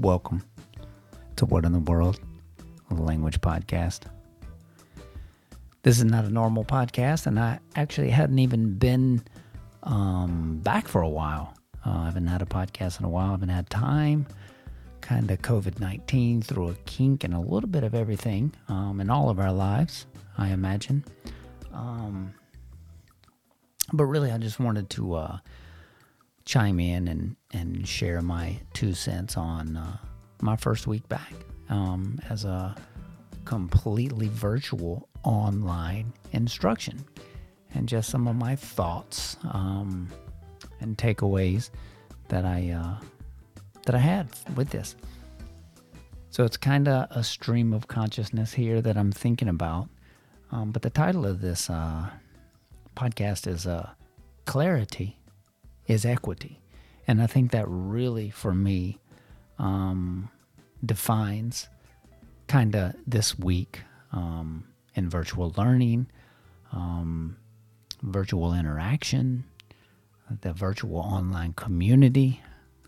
Welcome to What in the World, a language podcast. This is not a normal podcast, and I actually hadn't even been um, back for a while. Uh, I haven't had a podcast in a while. I haven't had time. Kind of COVID 19 threw a kink in a little bit of everything um, in all of our lives, I imagine. Um, but really, I just wanted to uh, chime in and, and share my two cents on uh, my first week back um, as a completely virtual online instruction and just some of my thoughts um, and takeaways that I uh, that I had with this. So it's kind of a stream of consciousness here that I'm thinking about. Um, but the title of this uh, podcast is uh, "Clarity is Equity," and I think that really, for me, um, defines kind of this week um, in virtual learning, um, virtual interaction, the virtual online community,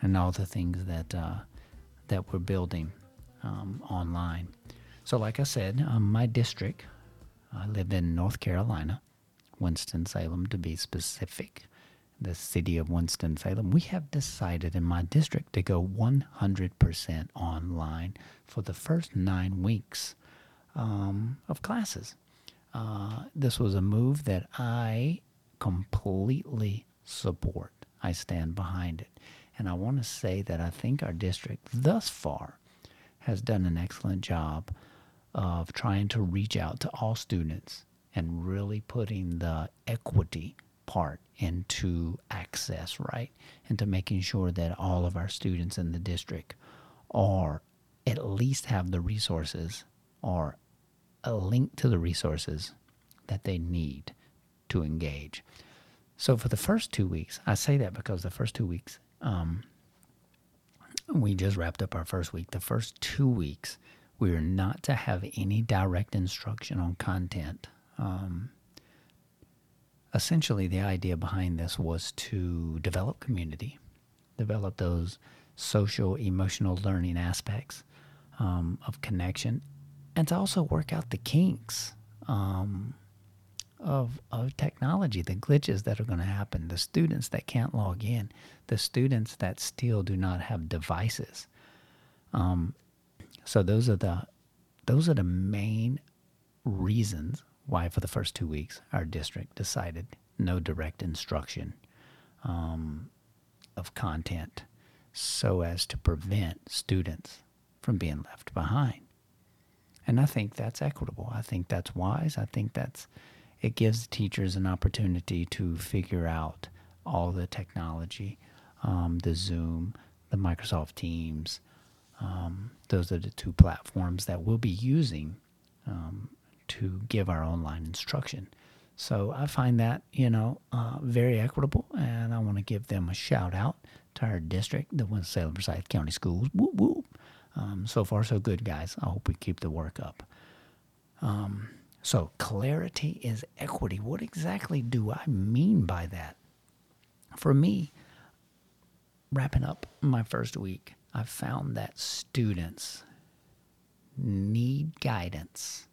and all the things that uh, that we're building um, online. So, like I said, um, my district, I live in North Carolina, Winston Salem to be specific. The city of Winston Salem, we have decided in my district to go 100% online for the first nine weeks um, of classes. Uh, this was a move that I completely support. I stand behind it. And I want to say that I think our district thus far has done an excellent job of trying to reach out to all students and really putting the equity part into access, right? Into making sure that all of our students in the district are at least have the resources or a link to the resources that they need to engage. So for the first two weeks, I say that because the first two weeks, um, we just wrapped up our first week. The first two weeks, we are not to have any direct instruction on content. Um, essentially, the idea behind this was to develop community, develop those social, emotional learning aspects um, of connection, and to also work out the kinks um, of, of technology, the glitches that are going to happen, the students that can't log in, the students that still do not have devices. Um, so those are the those are the main reasons why, for the first two weeks, our district decided no direct instruction um, of content, so as to prevent students from being left behind. And I think that's equitable. I think that's wise. I think that's it gives teachers an opportunity to figure out all the technology, um, the Zoom, the Microsoft Teams. Um, those are the two platforms that we'll be using um, to give our online instruction. So I find that you know uh, very equitable, and I want to give them a shout out to our district, the Winston-Salem Forsyth County Schools. Whoop whoop. Um, so far, so good, guys. I hope we keep the work up. Um, so, clarity is equity. What exactly do I mean by that? For me, wrapping up my first week, I found that students need guidance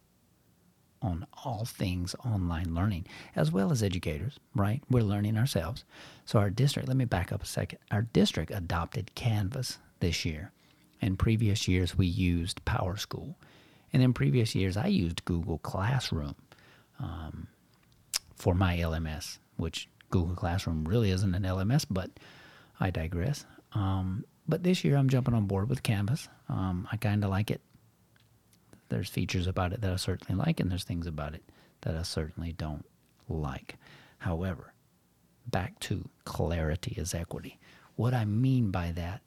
on all things online learning, as well as educators, right? We're learning ourselves. So, our district, let me back up a second. Our district adopted Canvas this year. In previous years, we used PowerSchool. And in previous years, I used Google Classroom um, for my LMS, which Google Classroom really isn't an LMS, but I digress. Um, but this year, I'm jumping on board with Canvas. Um, I kind of like it. There's features about it that I certainly like, and there's things about it that I certainly don't like. However, back to clarity is equity. What I mean by that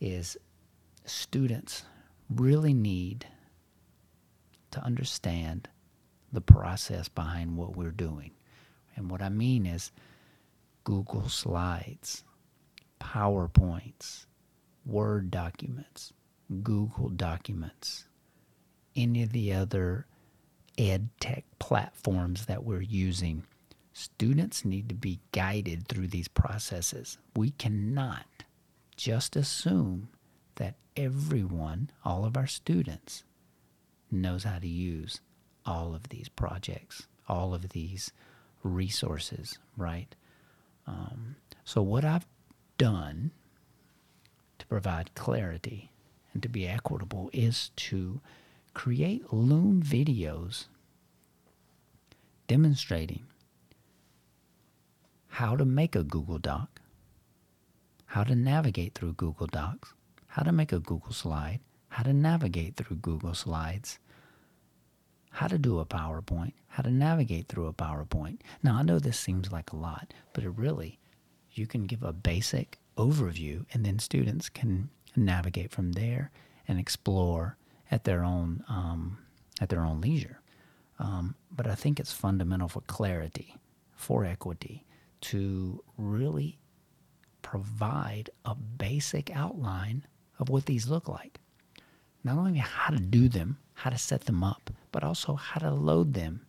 is students really need to understand the process behind what we're doing. And what I mean is Google Slides, PowerPoints, Word documents, Google documents, any of the other ed tech platforms that we're using. Students need to be guided through these processes. We cannot just assume that everyone, all of our students, knows how to use all of these projects, all of these resources, right? Um, so, what I've done to provide clarity and to be equitable is to create Loom videos demonstrating how to make a Google Doc, how to navigate through Google Docs, how to make a Google slide, how to navigate through Google Slides, how to do a PowerPoint, how to navigate through a PowerPoint. Now, I know this seems like a lot, but it really, you can give a basic overview and then students can navigate from there and explore at their own um, at their own leisure. Um, but I think it's fundamental for clarity, for equity, to really provide a basic outline of what these look like. Not only how to do them, how to set them up, but also how to load them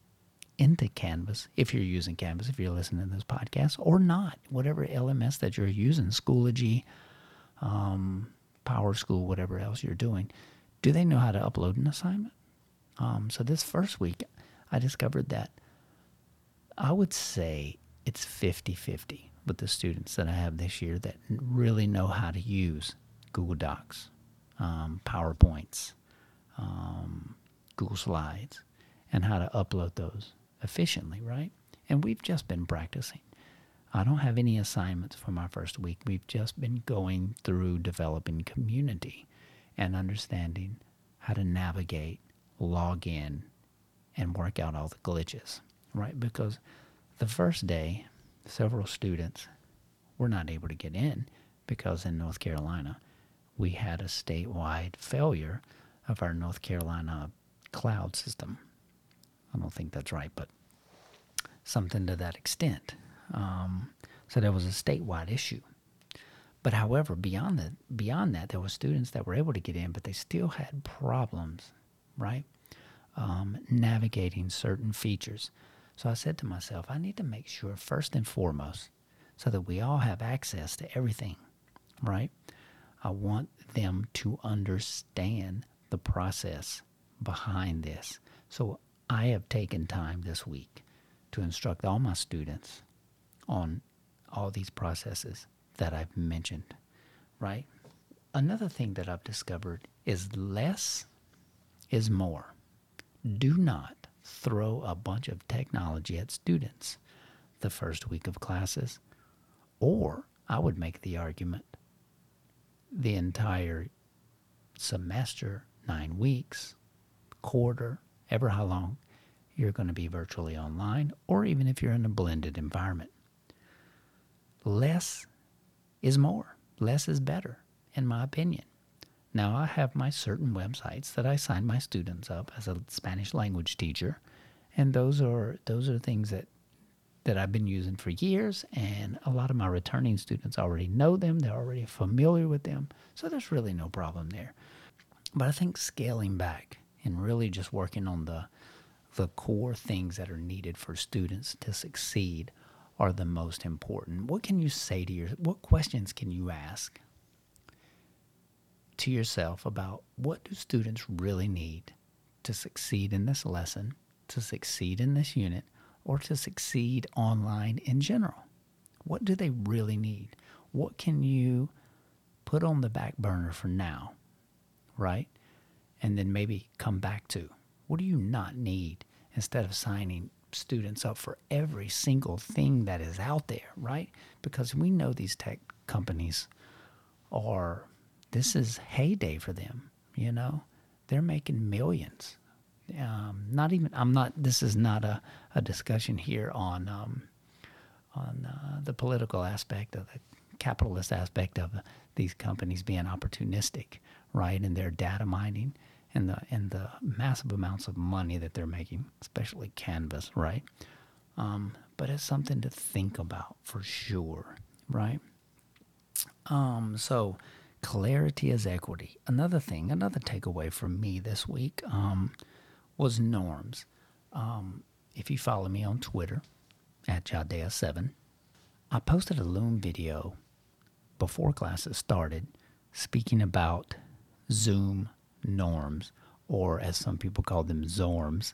into Canvas if you're using Canvas, if you're listening to this podcast, or not, whatever LMS that you're using, Schoology, um, Power School, whatever else you're doing. Do they know how to upload an assignment? Um, so this first week, I discovered that I would say it's 50 50 with the students that I have this year that really know how to use Google Docs, um, PowerPoints, um, Google Slides, and how to upload those efficiently, right? And we've just been practicing. I don't have any assignments for my first week. We've just been going through developing community and understanding how to navigate, log in, and work out all the glitches, right? Because the first day, several students were not able to get in because in North Carolina, we had a statewide failure of our North Carolina cloud system. I don't think that's right, but something to that extent. Um, so there was a statewide issue. But however, beyond that, beyond that, there were students that were able to get in, but they still had problems, right? Um, navigating certain features. So I said to myself, I need to make sure first and foremost, so that we all have access to everything, right? I want them to understand the process behind this. So I have taken time this week to instruct all my students on all these processes that I've mentioned, right? Another thing that I've discovered is less is more. Do not throw a bunch of technology at students the first week of classes, or I would make the argument the entire semester, nine weeks, quarter, ever how long you're going to be virtually online, or even if you're in a blended environment. Less is more. Less is better, in my opinion. Now, I have my certain websites that I sign my students up as a Spanish language teacher, and those are those are things that that I've been using for years, and a lot of my returning students already know them. They're already familiar with them, so there's really no problem there. But I think scaling back and really just working on the the core things that are needed for students to succeed are the most important. What can you say to your what questions can you ask to yourself about what do students really need to succeed in this lesson, to succeed in this unit, or to succeed online in general? What do they really need? What can you put on the back burner for now, right? And then maybe come back to what do you not need instead of signing students up for every single thing that is out there, right? Because we know these tech companies are, this is heyday for them, you know? They're making millions. Um, not even, I'm not, this is not a, a discussion here on, um, on uh, the political aspect of the capitalist aspect of these companies being opportunistic, right? And their data mining and the and the massive amounts of money that they're making, especially Canvas, right? Um, but it's something to think about for sure, right? Um, so clarity is equity. Another thing, another takeaway from me this week um, was norms. Um, if you follow me on Twitter at Jahdai7, I posted a Loom video before classes started speaking about Zoom norms, or as some people call them, ZORMs,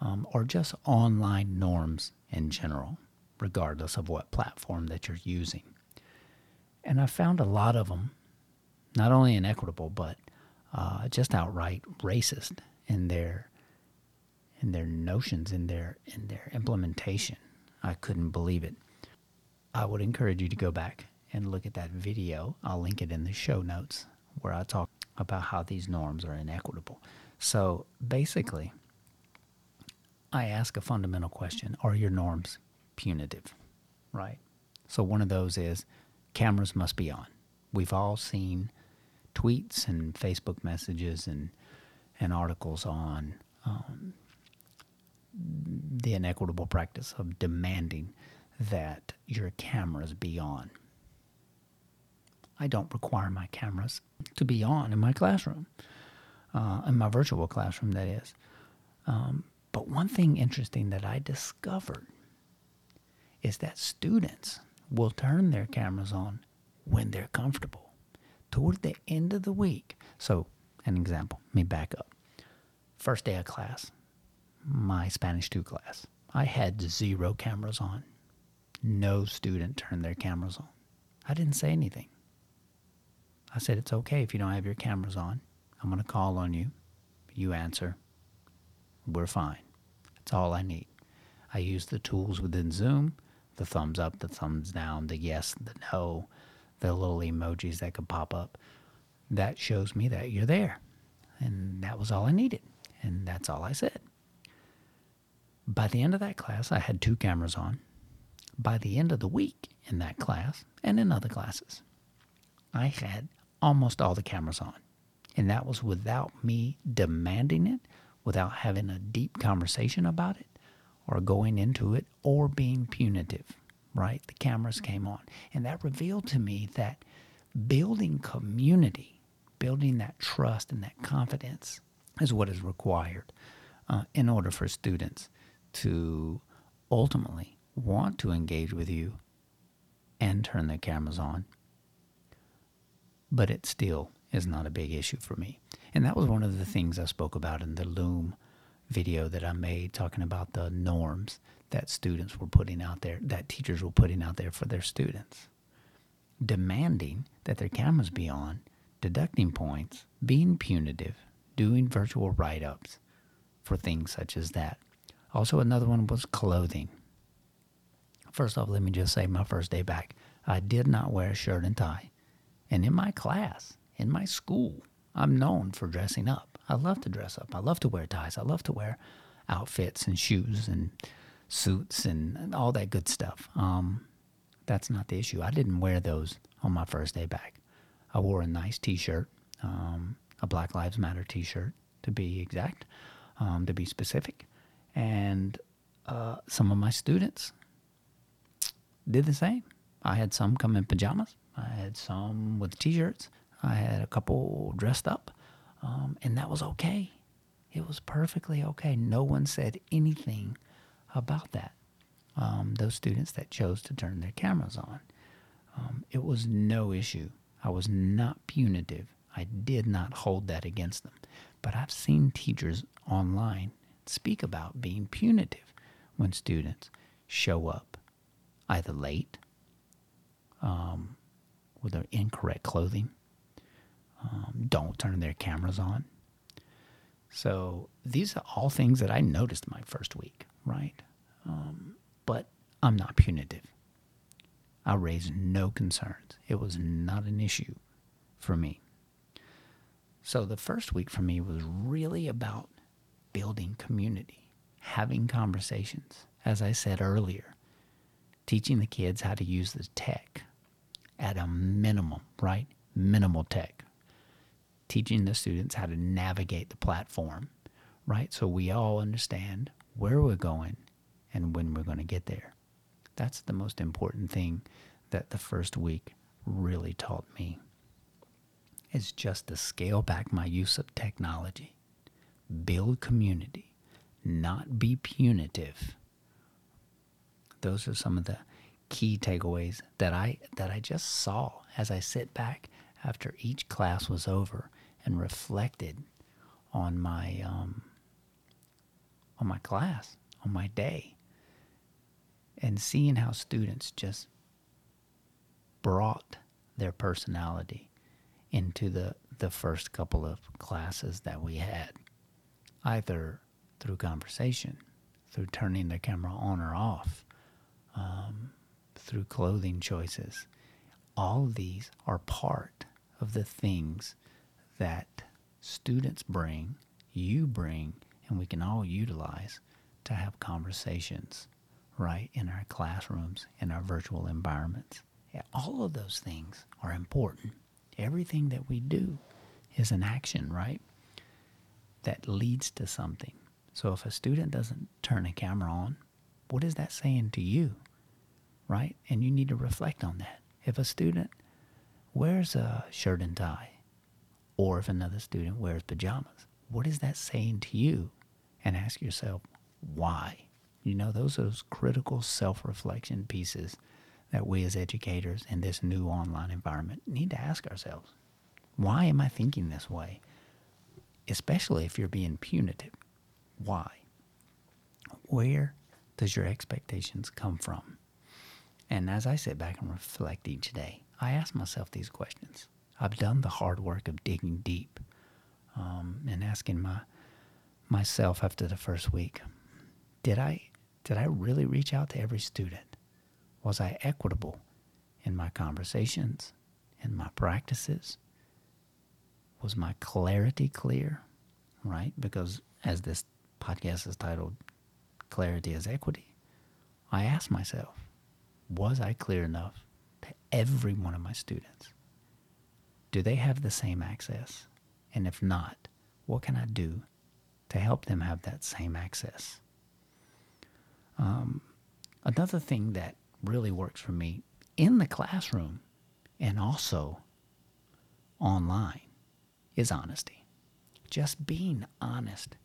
um, or just online norms in general, regardless of what platform that you're using. And I found a lot of them not only inequitable, but uh, just outright racist in their in their notions, in their in their implementation. I couldn't believe it. I would encourage you to go back and look at that video. I'll link it in the show notes where I talk about how these norms are inequitable. So basically, I ask a fundamental question Are your norms punitive? Right? So one of those is cameras must be on. We've all seen tweets and Facebook messages and, and articles on um, the inequitable practice of demanding that your cameras be on. I don't require my cameras to be on in my classroom, uh, in my virtual classroom, that is. Um, but one thing interesting that I discovered is that students will turn their cameras on when they're comfortable. Toward the end of the week. So, an example, me back up. First day of class, my Spanish 2 class, I had zero cameras on. No student turned their cameras on. I didn't say anything. I said, It's okay if you don't have your cameras on. I'm going to call on you. You answer. We're fine. That's all I need. I use the tools within Zoom the thumbs up, the thumbs down, the yes, the no, the little emojis that could pop up. That shows me that you're there. And that was all I needed. And that's all I said. By the end of that class, I had two cameras on. By the end of the week in that class and in other classes, I had almost all the cameras on. And that was without me demanding it, without having a deep conversation about it, or going into it, or being punitive, right? The cameras came on. And that revealed to me that building community, building that trust and that confidence is what is required uh, in order for students to ultimately want to engage with you and turn their cameras on. But it still is not a big issue for me. And that was one of the things I spoke about in the Loom video that I made talking about the norms that students were putting out there, that teachers were putting out there for their students. Demanding that their cameras be on, deducting points, being punitive, doing virtual write ups for things such as that. Also, another one was clothing. First off, let me just say my first day back, I did not wear a shirt and tie. And in my class, in my school, I'm known for dressing up. I love to dress up. I love to wear ties. I love to wear outfits and shoes and suits and, all that good stuff. Um, that's not the issue. I didn't wear those on my first day back. I wore a nice T-shirt, um, a Black Lives Matter T-shirt to be exact, um, to be specific, and uh, some of my students did the same. I had some come in pajamas. I had some with T-shirts. I had a couple dressed up, um, and that was okay. It was perfectly okay. No one said anything about that. Um, those students that chose to turn their cameras on. Um, it was no issue. I was not punitive. I did not hold that against them. But I've seen teachers online speak about being punitive when students show up either late, um, with their incorrect clothing, um, don't turn their cameras on. So these are all things that I noticed my first week, right? Um, but I'm not punitive. I raised no concerns. It was not an issue for me. So the first week for me was really about building community, having conversations. As I said earlier, teaching the kids how to use the tech at a minimum, right? Minimal tech teaching the students how to navigate the platform, right? So we all understand where we're going and when we're going to get there. That's the most important thing that the first week really taught me is just to scale back my use of technology, build community, not be punitive. Those are some of the key takeaways that I that I just saw as I sit back after each class was over and reflected on my um, on my class, on my day, and seeing how students just brought their personality into the, the first couple of classes that we had, either through conversation, through turning the camera on or off, um, through clothing choices. All of these are part of the things that students bring, you bring, and we can all utilize to have conversations, right, in our classrooms, in our virtual environments. Yeah, all of those things are important. Everything that we do is an action, right, that leads to something. So if a student doesn't turn a camera on, what is that saying to you, right? And you need to reflect on that. If a student wears a shirt and tie, or if another student wears pajamas, what is that saying to you? And ask yourself, why? You know, those are those critical self reflection pieces that we as educators in this new online environment need to ask ourselves. Why am I thinking this way? Especially if you're being punitive. Why? Where does your expectations come from? And as I sit back and reflect each day, I ask myself these questions. I've done the hard work of digging deep um, and asking my myself after the first week, did I did I really reach out to every student? Was I equitable in my conversations, in my practices? Was my clarity clear? Right? Because as this podcast is titled Clarity as Equity, I ask myself, was I clear enough to every one of my students? Do they have the same access? And if not, what can I do to help them have that same access? Um, another thing that really works for me in the classroom and also online is honesty. Just being honest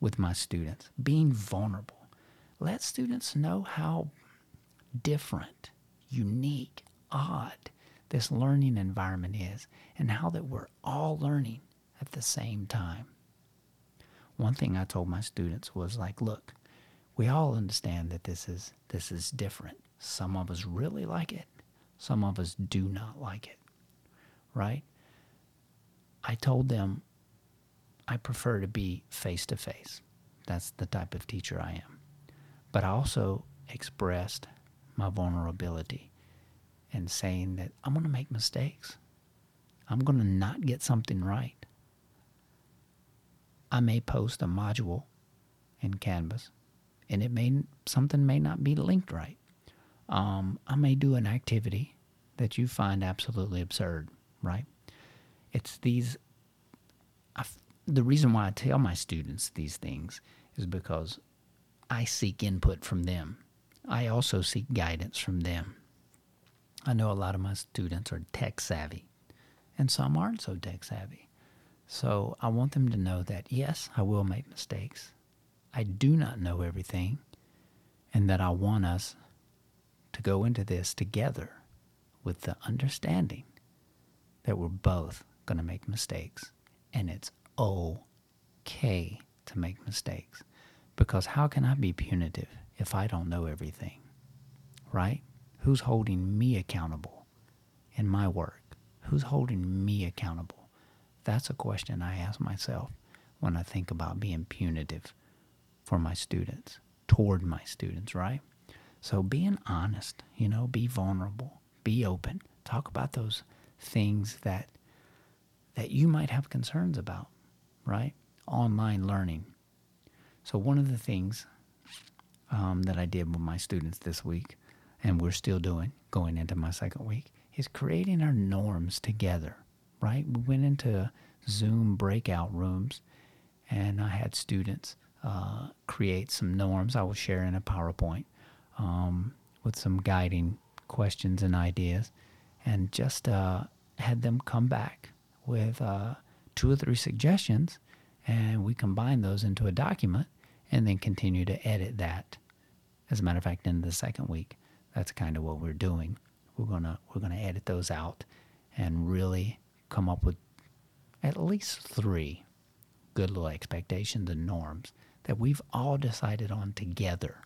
with my students, being vulnerable. Let students know how different, unique, odd this learning environment is and how that we're all learning at the same time. One thing I told my students was like, look, we all understand that this is this is different. Some of us really like it. Some of us do not like it. Right? I told them I prefer to be face to face. That's the type of teacher I am. But I also expressed my vulnerability and saying that I'm going to make mistakes. I'm going to not get something right. I may post a module in Canvas and it may something may not be linked right. Um, I may do an activity that you find absolutely absurd, right? It's these. I, the reason why I tell my students these things is because I seek input from them. I also seek guidance from them. I know a lot of my students are tech savvy, and some aren't so tech savvy. So I want them to know that yes, I will make mistakes. I do not know everything, and that I want us to go into this together with the understanding that we're both going to make mistakes, and it's okay to make mistakes. Because how can I be punitive if I don't know everything? Right? Who's holding me accountable in my work? Who's holding me accountable? That's a question I ask myself when I think about being punitive for my students, toward my students, right? So being honest, you know, be vulnerable, be open, talk about those things that that you might have concerns about, right? Online learning. So one of the things um, that I did with my students this week, and we're still doing going into my second week, is creating our norms together, right? We went into Zoom breakout rooms, and I had students uh, create some norms. I will share in a PowerPoint um, with some guiding questions and ideas, and just uh, had them come back with uh, two or three suggestions, and we combine those into a document, and then continue to edit that. As a matter of fact, in the second week, that's kind of what we're doing. We're gonna we're gonna edit those out, and really come up with at least three good little expectations and norms that we've all decided on together,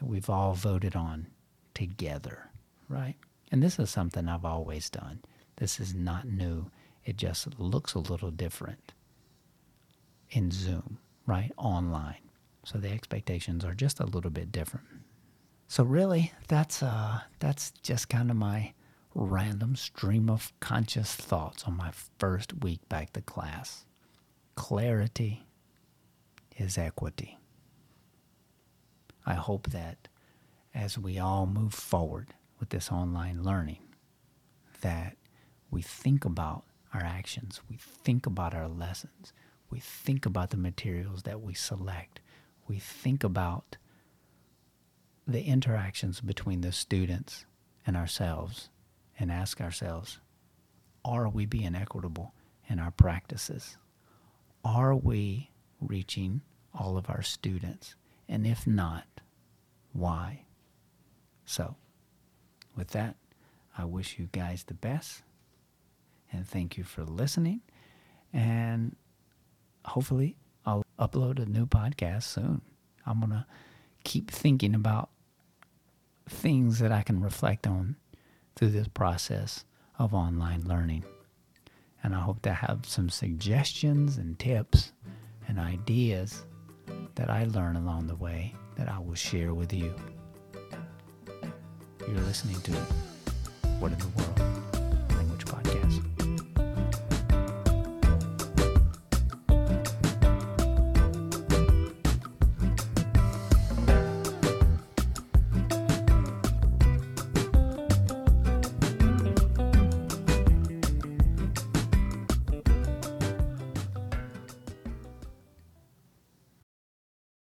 that we've all voted on together, right? And this is something I've always done. This is not new. It just looks a little different in Zoom, right? Online. So the expectations are just a little bit different. So really, that's uh that's just kind of my random stream of conscious thoughts on my first week back to class. Clarity is equity. I hope that as we all move forward with this online learning, that we think about our actions, we think about our lessons, we think about the materials that we select, we think about the interactions between the students and ourselves and ask ourselves are we being equitable in our practices? Are we reaching all of our students? And if not, why? So, with that, I wish you guys the best and thank you for listening. And hopefully, upload a new podcast soon. I'm going to keep thinking about things that I can reflect on through this process of online learning. And I hope to have some suggestions and tips and ideas that I learn along the way that I will share with you. You're listening to What in the World Language Podcast.